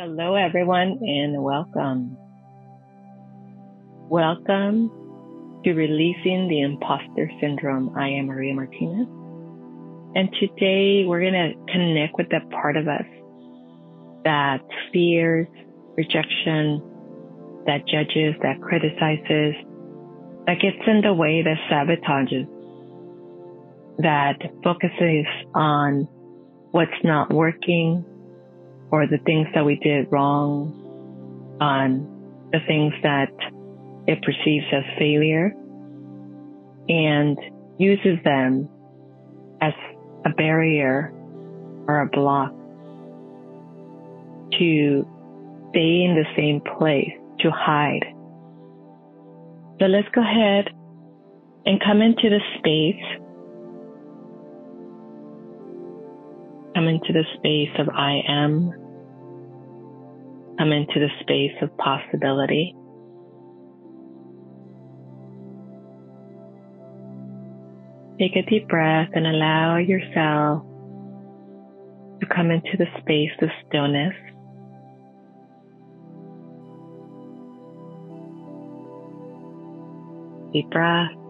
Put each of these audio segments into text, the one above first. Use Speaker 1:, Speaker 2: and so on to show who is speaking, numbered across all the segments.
Speaker 1: Hello, everyone, and welcome. Welcome to Releasing the Imposter Syndrome. I am Maria Martinez. And today we're going to connect with that part of us that fears rejection, that judges, that criticizes, that gets in the way, that sabotages, that focuses on what's not working, or the things that we did wrong on the things that it perceives as failure and uses them as a barrier or a block to stay in the same place, to hide. So let's go ahead and come into the space. Come into the space of I am Come into the space of possibility. Take a deep breath and allow yourself to come into the space of stillness. Deep breath.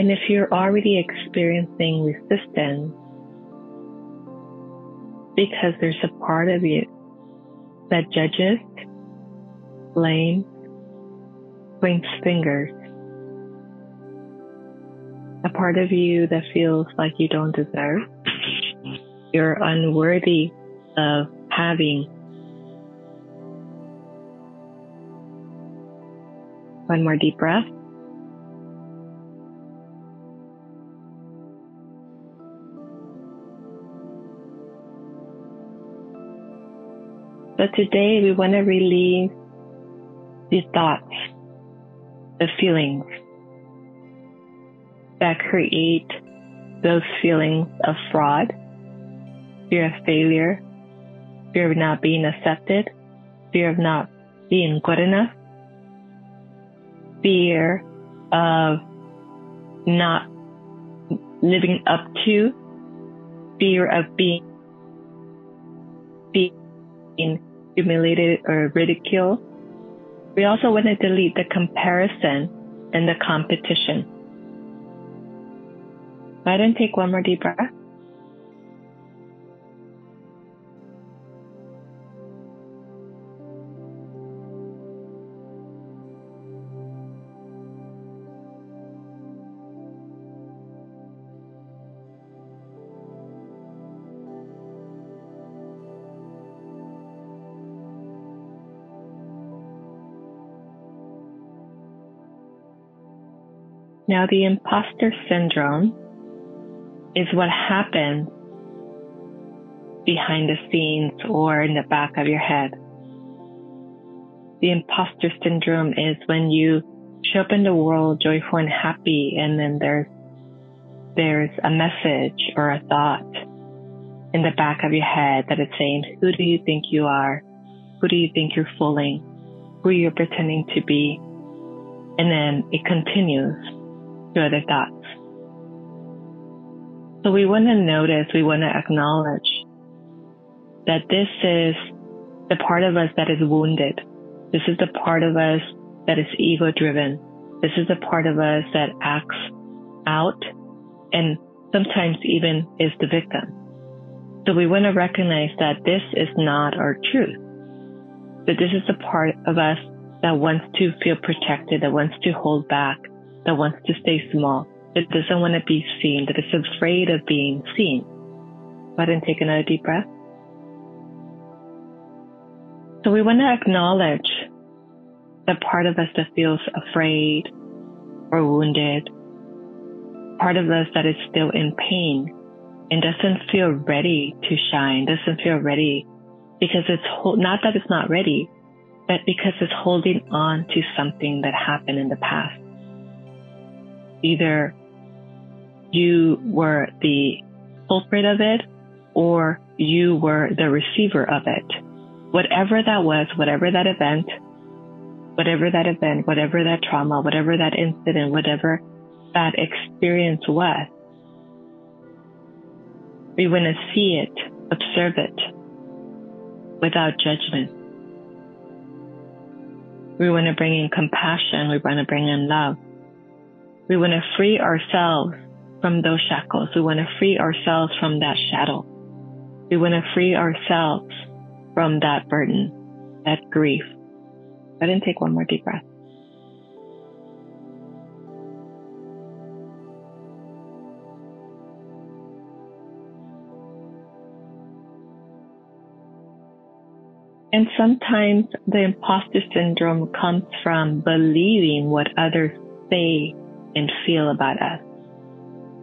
Speaker 1: And if you're already experiencing resistance, because there's a part of you that judges, blames, points fingers, a part of you that feels like you don't deserve, you're unworthy of having. One more deep breath. So today we want to release these thoughts, the feelings that create those feelings of fraud, fear of failure, fear of not being accepted, fear of not being good enough, fear of not living up to, fear of being, being humiliated or ridiculed. We also want to delete the comparison and the competition. Go ahead and take one more deep breath. Now, the imposter syndrome is what happens behind the scenes or in the back of your head. The imposter syndrome is when you show up in the world joyful and happy, and then there's there's a message or a thought in the back of your head that is saying, "Who do you think you are? Who do you think you're fooling? Who you're pretending to be?" And then it continues to other thoughts. So we want to notice, we want to acknowledge that this is the part of us that is wounded. This is the part of us that is ego driven. This is the part of us that acts out and sometimes even is the victim. So we want to recognize that this is not our truth. That this is the part of us that wants to feel protected, that wants to hold back, that wants to stay small, that doesn't want to be seen, that is afraid of being seen. Go ahead and take another deep breath. So we want to acknowledge the part of us that feels afraid or wounded, part of us that is still in pain and doesn't feel ready to shine, doesn't feel ready because it's not that it's not ready, but because it's holding on to something that happened in the past either you were the culprit of it or you were the receiver of it. Whatever that was, whatever that event, whatever that event, whatever that trauma, whatever that incident, whatever that experience was. We want to see it, observe it without judgment. We want to bring in compassion. We want to bring in love. We want to free ourselves from those shackles. We want to free ourselves from that shadow. We want to free ourselves from that burden, that grief. I didn't take one more deep breath. And sometimes the imposter syndrome comes from believing what others say and feel about us.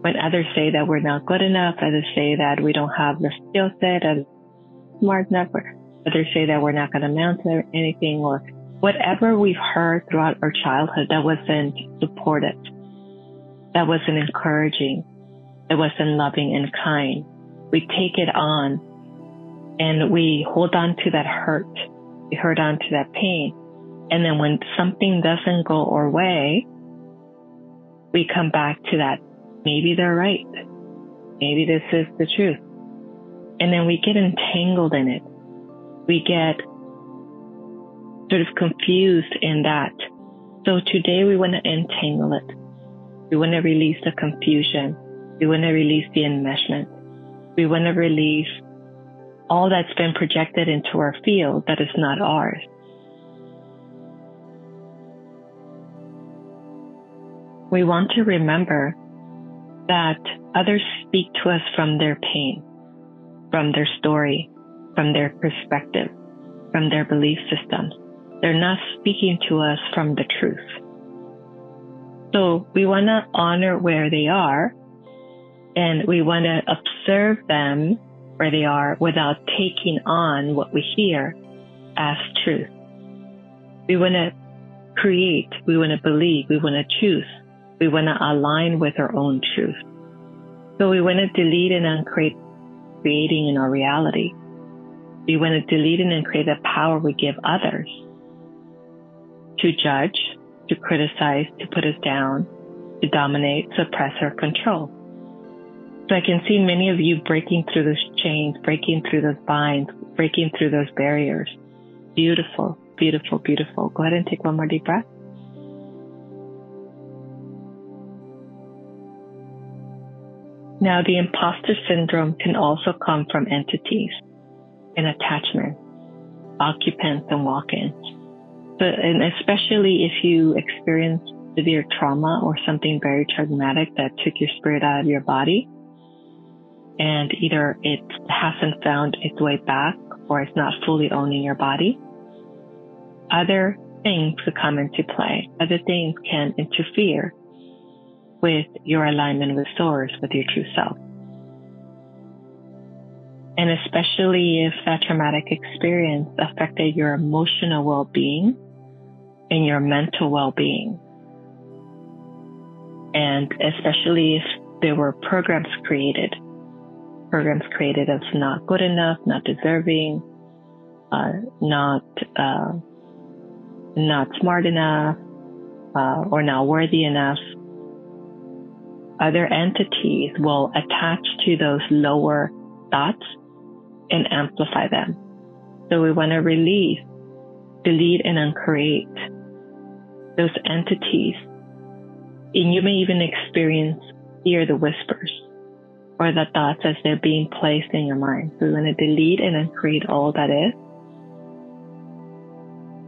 Speaker 1: When others say that we're not good enough, others say that we don't have the skill set, others smart enough, others say that we're not going to amount to anything, or whatever we've heard throughout our childhood that wasn't supported, that wasn't encouraging, that wasn't loving and kind. We take it on and we hold on to that hurt. We hold on to that pain. And then when something doesn't go our way, we come back to that. Maybe they're right. Maybe this is the truth. And then we get entangled in it. We get sort of confused in that. So today we want to entangle it. We want to release the confusion. We want to release the enmeshment. We want to release all that's been projected into our field that is not ours. We want to remember that others speak to us from their pain, from their story, from their perspective, from their belief systems. They're not speaking to us from the truth. So we want to honor where they are and we want to observe them where they are without taking on what we hear as truth. We want to create, we want to believe, we want to choose, we want to align with our own truth. So we want to delete and uncreate creating in our reality. We want to delete and uncreate the power we give others to judge, to criticize, to put us down, to dominate, suppress, or control. So I can see many of you breaking through those chains, breaking through those binds, breaking through those barriers. Beautiful, beautiful, beautiful. Go ahead and take one more deep breath. Now, the imposter syndrome can also come from entities and attachment, occupants and walk-ins. But, and especially if you experience severe trauma or something very traumatic that took your spirit out of your body, and either it hasn't found its way back or it's not fully owning your body. Other things could come into play. Other things can interfere with your alignment with source, with your true self. And especially if that traumatic experience affected your emotional well-being and your mental well-being. And especially if there were programs created programs created as not good enough, not deserving, uh, not uh, not smart enough, uh, or not worthy enough. Other entities will attach to those lower thoughts and amplify them. So we want to release, delete, and uncreate those entities. And you may even experience hear the whispers or the thoughts as they're being placed in your mind. So we're going to delete and uncreate all that is.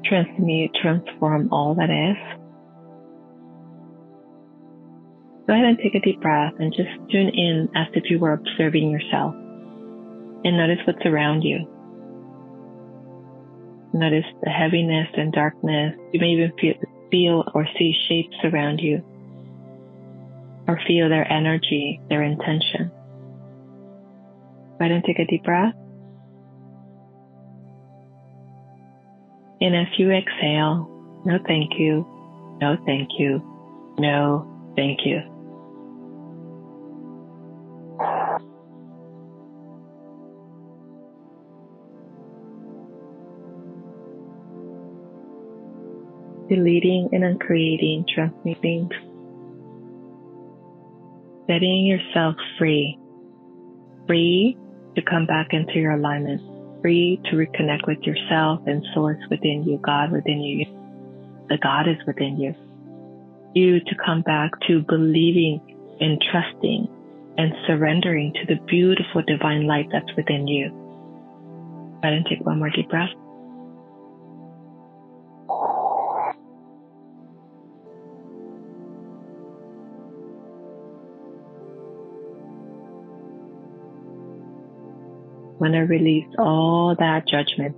Speaker 1: Transmute, transform all that is. Go ahead and take a deep breath and just tune in as if you were observing yourself. And notice what's around you. Notice the heaviness and darkness. You may even feel, feel or see shapes around you or feel their energy, their intention. Go ahead and take a deep breath. And as you exhale, no thank you, no thank you, no thank you. Deleting and uncreating, transmuting, setting yourself free, free to come back into your alignment, free to reconnect with yourself and source within you, God within you, the God is within you. You to come back to believing and trusting and surrendering to the beautiful divine light that's within you. Go ahead and take one more deep breath. When I release all that judgment.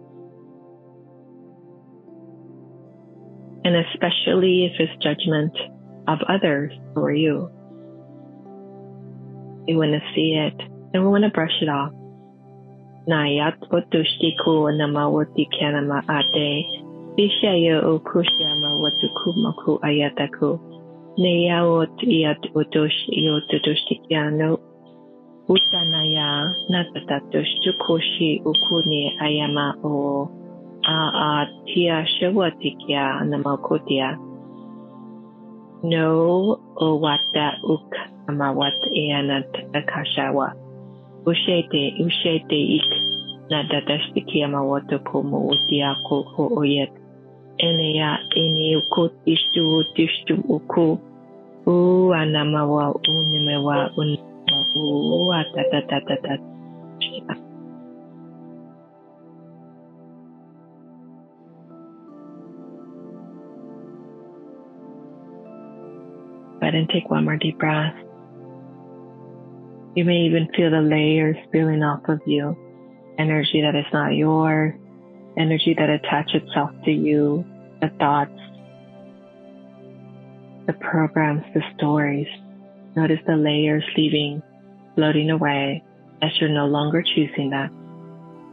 Speaker 1: And especially if it's judgment of others or you. We want to see it and we want to brush it off. Nayat otushtiku namawati kanama ate. Bishaya okushama watukumaku ayataku. Neyawot iat utush yotutushtikiano Utanaya Nakatatushtukoshi Ukuni Ayama O A A Tia Shawatikya Namakotia No Owata Uk Amawat Eanat Akashawa Ushete Ushete Ik Nadatashtikia Mawato Komo Utia Koko Oyet Enea Ene Ukut Ishtu Tishtu Uku U Anamawa Unimewa Ooh, da, da, da, da, da. And take one more deep breath. You may even feel the layers peeling off of you. Energy that is not yours, energy that attach itself to you, the thoughts, the programs, the stories. Notice the layers leaving floating away as you're no longer choosing that.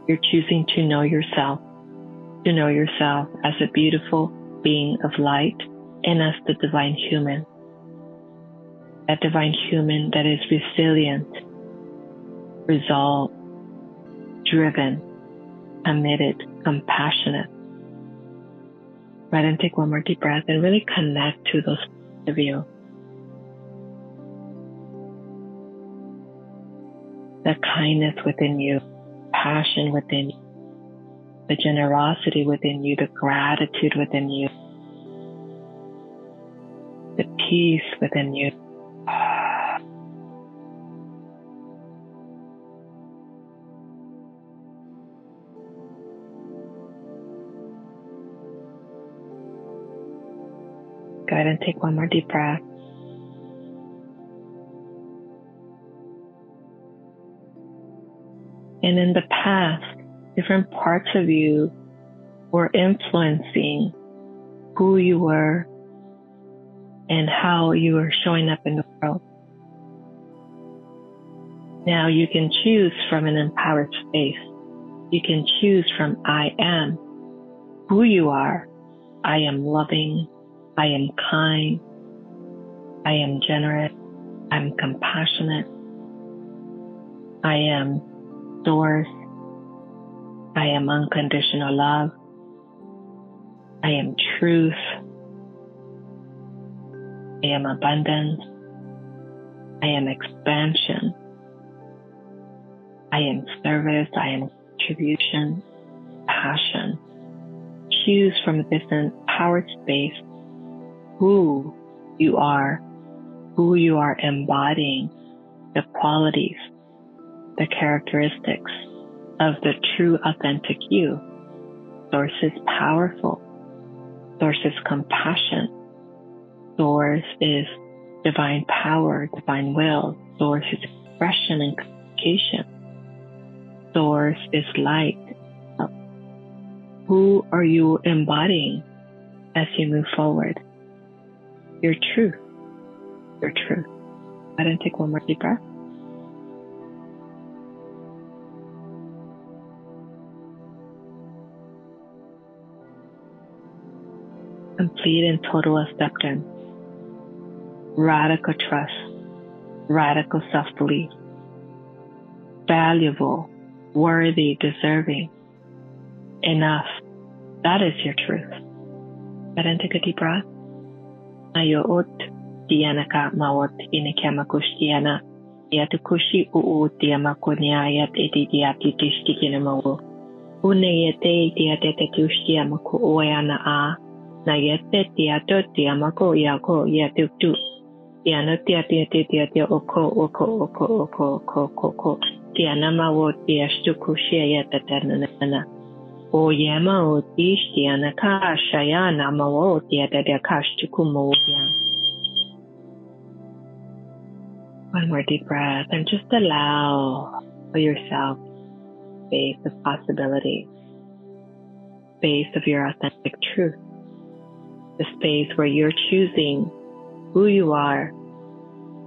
Speaker 1: You're choosing to know yourself, to know yourself as a beautiful being of light and as the divine human. That divine human that is resilient, resolved, driven, committed, compassionate. Right and take one more deep breath and really connect to those of you. The kindness within you, passion within you, the generosity within you, the gratitude within you, the peace within you. Go ahead and take one more deep breath. And in the past, different parts of you were influencing who you were and how you were showing up in the world. Now you can choose from an empowered space. You can choose from I am who you are. I am loving. I am kind. I am generous. I'm compassionate. I am source. I am unconditional love. I am truth. I am abundance. I am expansion. I am service. I am contribution, passion. Choose from this empowered space who you are, who you are embodying, the qualities the characteristics of the true authentic you. Source is powerful. Source is compassion. Source is divine power, divine will. Source is expression and communication. Source is light. Who are you embodying as you move forward? Your truth. Your truth. I didn't take one more deep breath. And total acceptance, radical trust, radical self belief, valuable, worthy, deserving, enough. That is your truth. ahead and take a deep breath. Ayoot dianaka mawot inikamakushtiana. Yatukushi uu diamakunyayat ididiati tishtikinamu. Uneyete diatetetushtiamaku uayana a. Nayete diato diamako yako yatutu. Diana tia tia tia tia tia oko oko oko oko oko oko oko. Diana mawo diashtukushia yatatanana. O yama o dishtiana ka shayana mawo diatadakashtukumu yang. One more deep breath and just allow for yourself space of possibility, space of your authentic truth, the space where you're choosing who you are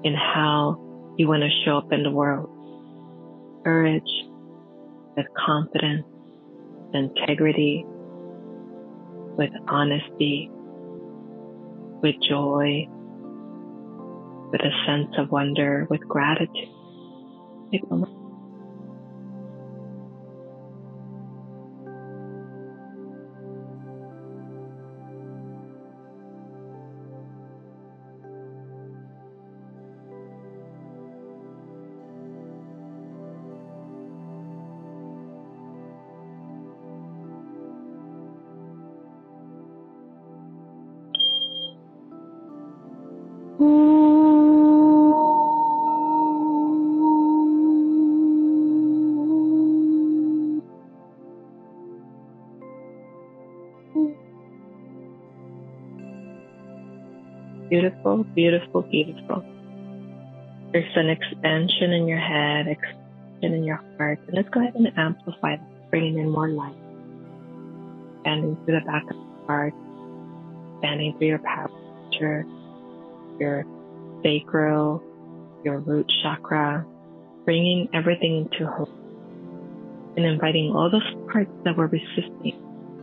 Speaker 1: and how you want to show up in the world. Courage, with confidence, integrity, with honesty, with joy, with a sense of wonder, with gratitude. Beautiful, beautiful, beautiful. There's an expansion in your head, expansion in your heart. And let's go ahead and amplify that, bringing in more light. Expanding through the back of the heart, expanding through your center, your sacral, your root chakra, bringing everything into whole and inviting all those parts that were resisting,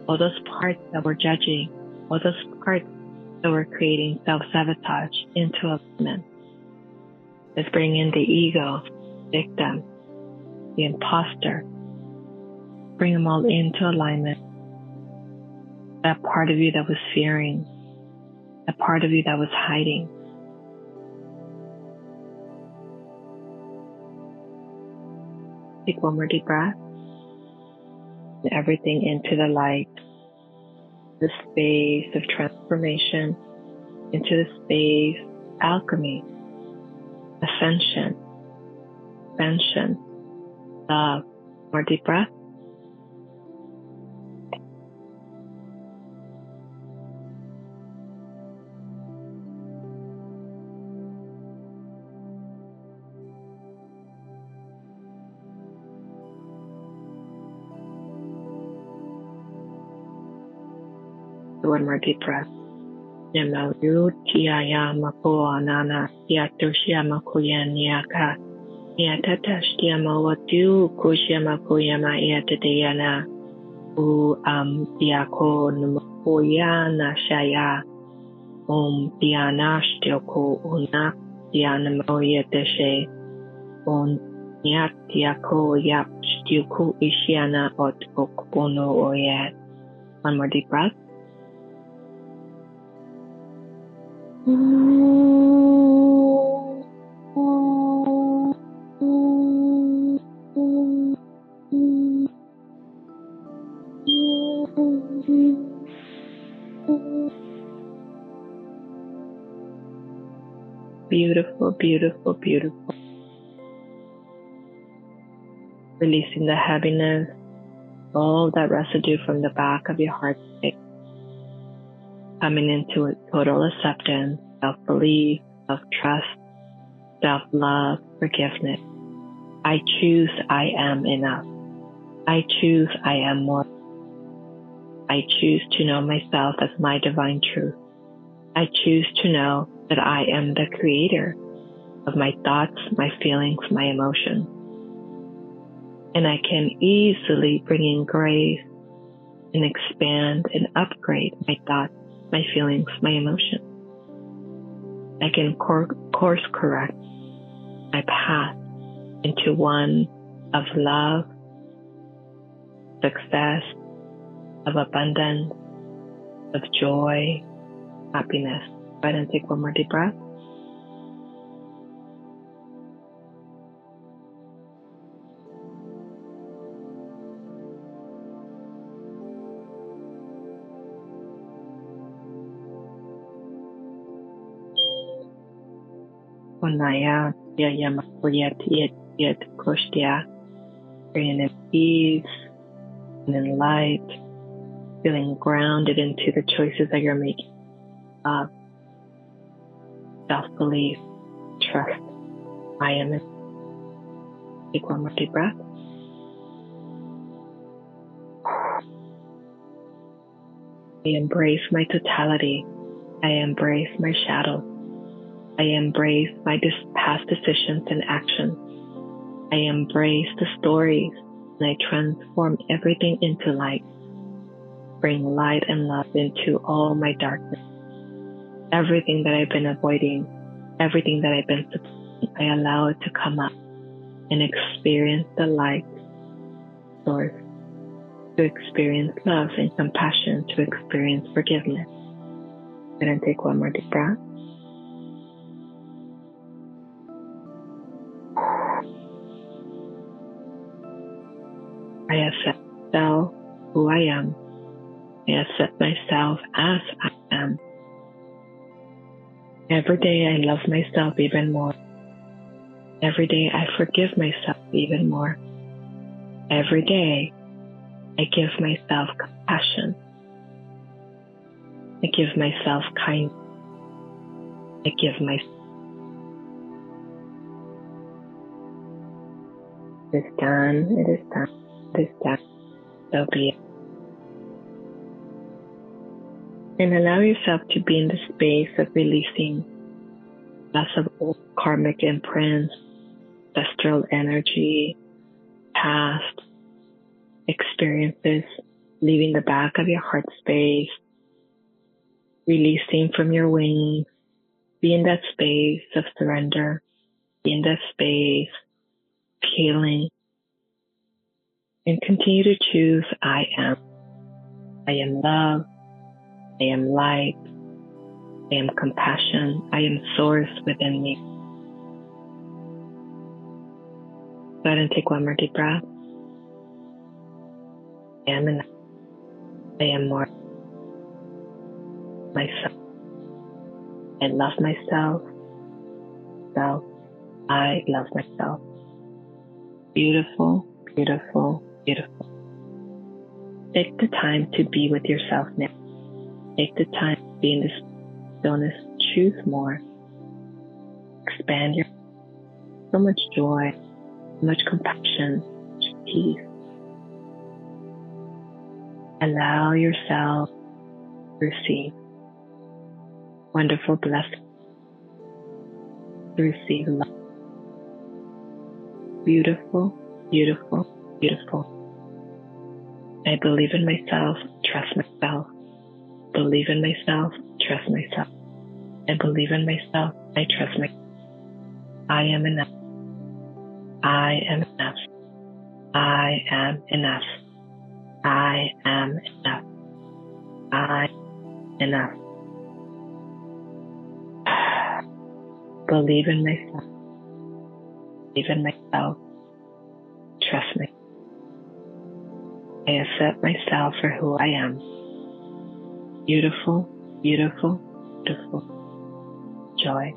Speaker 1: all those parts that were judging, all those parts that were creating self-sabotage into alignment. Let's bring in the ego, victim, the imposter. Bring them all into alignment. That part of you that was fearing, that part of you that was hiding. Take one more deep breath. Everything into the light the space of transformation into the space alchemy, ascension, expansion, love. Uh, more deep breath. One more deep breath. Yama yu tia ya mako anana tia toshia mako ya niaka. Nia tata watu kushia mako yama ia U am tiako numako ya shaya. Om tiana shtioko una tiana mo ya teshe. On niat yap shtioko ishiana ot okono. One more deep breath. Beautiful, beautiful, beautiful. Releasing the heaviness, all that residue from the back of your heart space coming into a total acceptance, self-belief, self-trust, self-love, forgiveness. I choose I am enough. I choose I am more. I choose to know myself as my divine truth. I choose to know that I am the creator of my thoughts, my feelings, my emotions. And I can easily bring in grace and expand and upgrade my thoughts, my feelings, my emotions. I can cor- course correct my path into one of love, success, of abundance, of joy, happiness. Go ahead and take one more deep breath. Onaya Yayama Yet Koshtia. In peace and in light, feeling grounded into the choices that you're making. Uh, self belief, trust. I am in. Take one more deep breath. I embrace my totality. I embrace my shadow. I embrace my past decisions and actions. I embrace the stories and I transform everything into light. Bring light and love into all my darkness. Everything that I've been avoiding, everything that I've been suppressing, I allow it to come up and experience the light source, to experience love and compassion, to experience forgiveness. And then take one more deep breath. I accept myself who I am. I accept myself as I am. Every day I love myself even more. Every day I forgive myself even more. Every day I give myself compassion. I give myself kindness. I give myself It is done. It is done this time. So be it. And allow yourself to be in the space of releasing lots of old karmic imprints, ancestral energy, past experiences, leaving the back of your heart space, releasing from your wings, be in that space of surrender, be in that space of healing, and continue to choose I am. I am love. I am light. I am compassion. I am source within me. Go ahead and take one more deep breath. I am enough. I am more myself. I love myself. Self. I love myself. Beautiful, beautiful, beautiful. Take the time to be with yourself now. Take the time to be in this stillness. Choose more. Expand your so much joy, so much compassion, so much peace. Allow yourself to receive wonderful blessings, to receive love. Beautiful, beautiful, beautiful. I believe in myself, trust myself. Believe in myself, trust myself. I believe in myself, I trust myself. I am enough. I am enough. I am enough. I am enough. I am enough. Believe in myself. Believe in myself. I accept myself for who I am. Beautiful, beautiful, beautiful. Joy.